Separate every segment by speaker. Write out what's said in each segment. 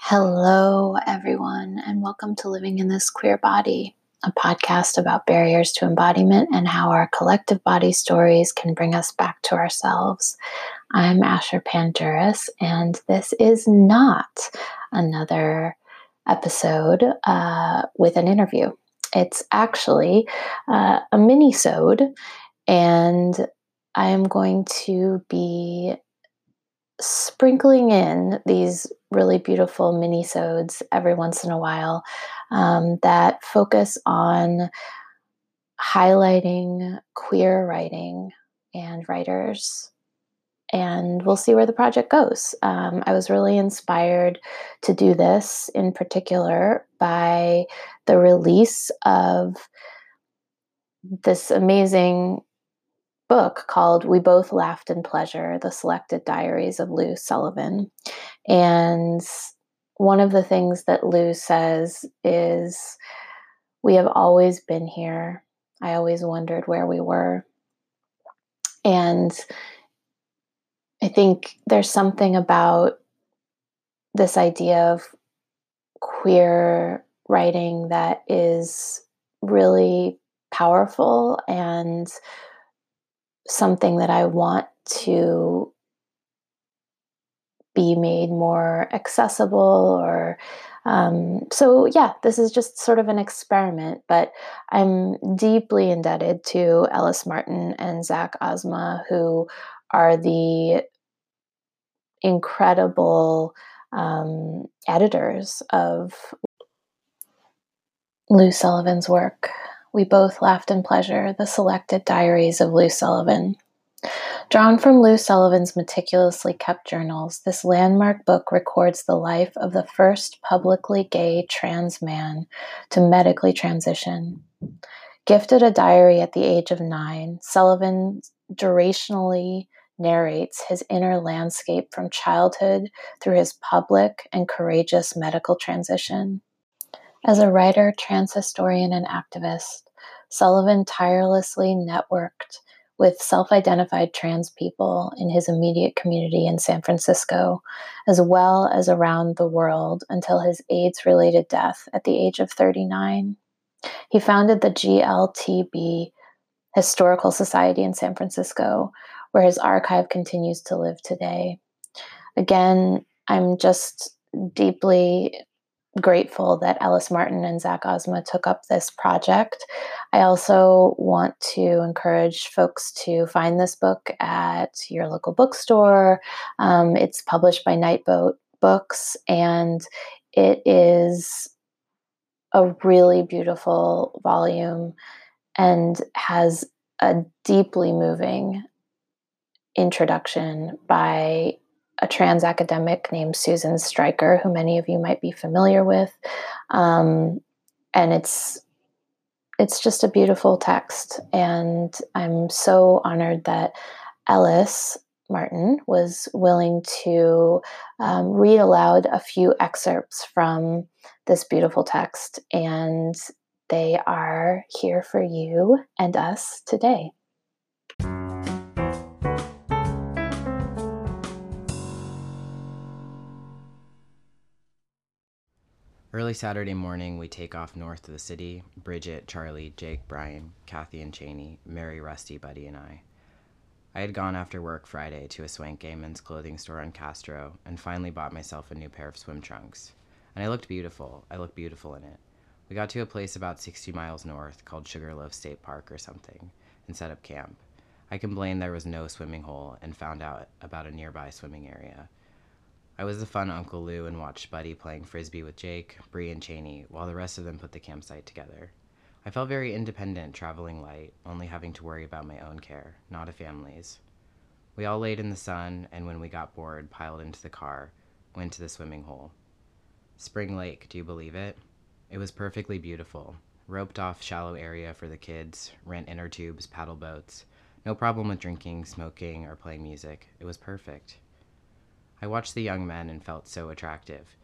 Speaker 1: Hello, everyone, and welcome to Living in This Queer Body, a podcast about barriers to embodiment and how our collective body stories can bring us back to ourselves. I'm Asher Pandjiris, and this is not another episode uh, with an interview. It's actually uh, a mini-sode, and I am going to be sprinkling in these really beautiful mini-sodes every once in a while um, that focus on highlighting queer writing and writers and we'll see where the project goes. Um, I was really inspired to do this in particular by the release of this amazing book called We Both Laughed in Pleasure The Selected Diaries of Lou Sullivan. And one of the things that Lou says is, We have always been here. I always wondered where we were. And I think there's something about this idea of queer writing that is really powerful and something that I want to be made more accessible or um, so yeah this is just sort of an experiment but i'm deeply indebted to ellis martin and zach ozma who are the incredible um, editors of lou sullivan's work we both laughed in pleasure, the selected diaries of Lou Sullivan. Drawn from Lou Sullivan's meticulously kept journals, this landmark book records the life of the first publicly gay trans man to medically transition. Gifted a diary at the age of nine, Sullivan durationally narrates his inner landscape from childhood through his public and courageous medical transition. As a writer, trans historian, and activist, Sullivan tirelessly networked with self identified trans people in his immediate community in San Francisco, as well as around the world until his AIDS related death at the age of 39. He founded the GLTB Historical Society in San Francisco, where his archive continues to live today. Again, I'm just deeply grateful that Ellis Martin and Zach Ozma took up this project. I also want to encourage folks to find this book at your local bookstore. Um, it's published by Nightboat Books, and it is a really beautiful volume and has a deeply moving introduction by a trans academic named Susan Stryker, who many of you might be familiar with. Um, and it's it's just a beautiful text, and I'm so honored that Ellis Martin was willing to um, read aloud a few excerpts from this beautiful text, and they are here for you and us today.
Speaker 2: Early Saturday morning, we take off north of the city. Bridget, Charlie, Jake, Brian, Kathy, and Cheney, Mary, Rusty, Buddy, and I. I had gone after work Friday to a swank gay men's clothing store on Castro and finally bought myself a new pair of swim trunks. And I looked beautiful. I looked beautiful in it. We got to a place about 60 miles north called Sugarloaf State Park or something and set up camp. I complained there was no swimming hole and found out about a nearby swimming area. I was the fun Uncle Lou and watched Buddy playing frisbee with Jake, Bree, and Cheney while the rest of them put the campsite together. I felt very independent traveling light, only having to worry about my own care, not a family's. We all laid in the sun, and when we got bored, piled into the car, went to the swimming hole. Spring Lake, do you believe it? It was perfectly beautiful. Roped off shallow area for the kids, rent inner tubes, paddle boats. No problem with drinking, smoking, or playing music. It was perfect. I watched the young men and felt so attractive,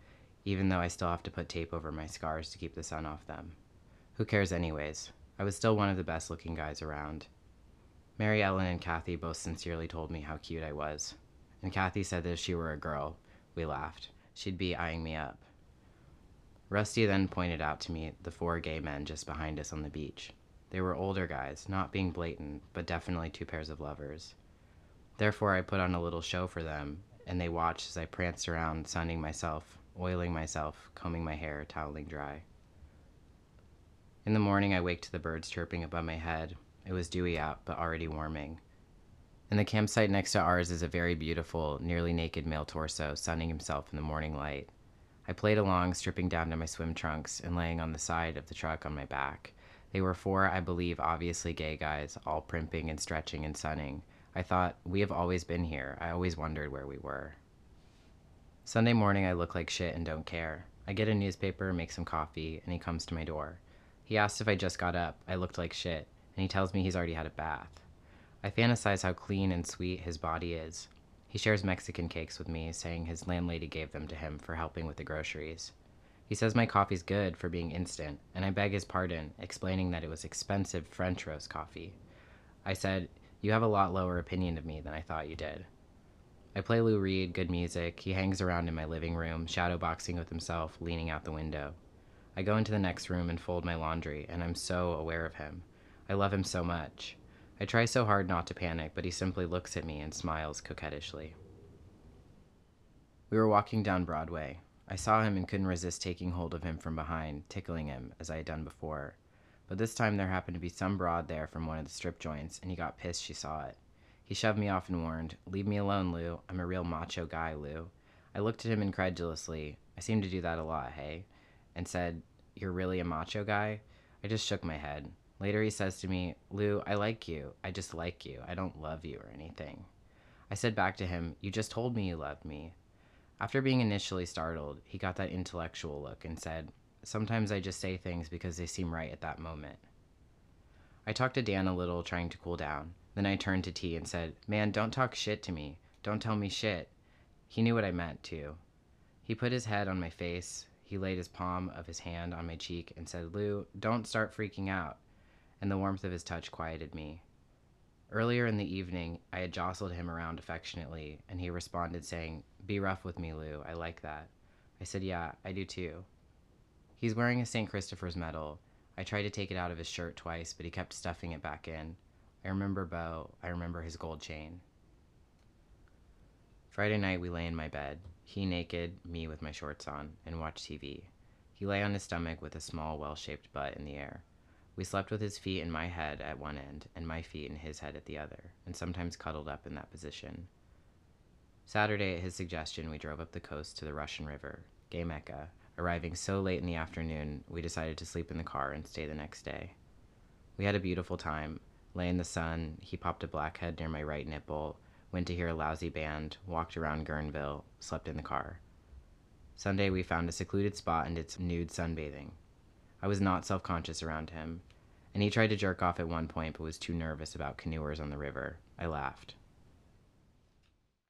Speaker 2: even though I still have to put tape over my scars to keep the sun off them. Who cares, anyways? I was still one of the best looking guys around. Mary Ellen and Kathy both sincerely told me how cute I was. And Kathy said that if she were a girl, we laughed. she'd be eyeing me up. Rusty then pointed out to me the four gay men just behind us on the beach. They were older guys, not being blatant, but definitely two pairs of lovers. Therefore, I put on a little show for them, and they watched as I pranced around, sunning myself, oiling myself, combing my hair, toweling dry. In the morning, I waked to the birds chirping above my head. It was dewy out, but already warming. In the campsite next to ours is a very beautiful, nearly naked male torso, sunning himself in the morning light. I played along, stripping down to my swim trunks and laying on the side of the truck on my back. They were four, I believe, obviously gay guys, all primping and stretching and sunning. I thought, we have always been here. I always wondered where we were. Sunday morning, I look like shit and don't care. I get a newspaper, make some coffee, and he comes to my door. He asks if I just got up. I looked like shit, and he tells me he's already had a bath. I fantasize how clean and sweet his body is. He shares Mexican cakes with me, saying his landlady gave them to him for helping with the groceries. He says my coffee's good for being instant, and I beg his pardon, explaining that it was expensive French roast coffee. I said, You have a lot lower opinion of me than I thought you did. I play Lou Reed, good music. He hangs around in my living room, shadowboxing with himself, leaning out the window. I go into the next room and fold my laundry, and I'm so aware of him. I love him so much. I try so hard not to panic, but he simply looks at me and smiles coquettishly. We were walking down Broadway. I saw him and couldn't resist taking hold of him from behind, tickling him, as I had done before. But this time there happened to be some broad there from one of the strip joints, and he got pissed she saw it. He shoved me off and warned, Leave me alone, Lou. I'm a real macho guy, Lou. I looked at him incredulously. I seem to do that a lot, hey? And said, You're really a macho guy? I just shook my head. Later, he says to me, Lou, I like you. I just like you. I don't love you or anything. I said back to him, You just told me you loved me. After being initially startled, he got that intellectual look and said, Sometimes I just say things because they seem right at that moment. I talked to Dan a little, trying to cool down. Then I turned to T and said, Man, don't talk shit to me. Don't tell me shit. He knew what I meant, too. He put his head on my face. He laid his palm of his hand on my cheek and said, Lou, don't start freaking out and the warmth of his touch quieted me. Earlier in the evening, I had jostled him around affectionately, and he responded saying, Be rough with me, Lou. I like that. I said, Yeah, I do too. He's wearing a St. Christopher's medal. I tried to take it out of his shirt twice, but he kept stuffing it back in. I remember Bo. I remember his gold chain. Friday night, we lay in my bed, he naked, me with my shorts on, and watched TV. He lay on his stomach with a small, well shaped butt in the air. We slept with his feet in my head at one end and my feet in his head at the other, and sometimes cuddled up in that position. Saturday, at his suggestion, we drove up the coast to the Russian River, gay Mecca. Arriving so late in the afternoon, we decided to sleep in the car and stay the next day. We had a beautiful time, lay in the sun, he popped a blackhead near my right nipple, went to hear a lousy band, walked around Guerneville, slept in the car. Sunday, we found a secluded spot and did some nude sunbathing. I was not self conscious around him, and he tried to jerk off at one point but was too nervous about canoers on the river. I laughed.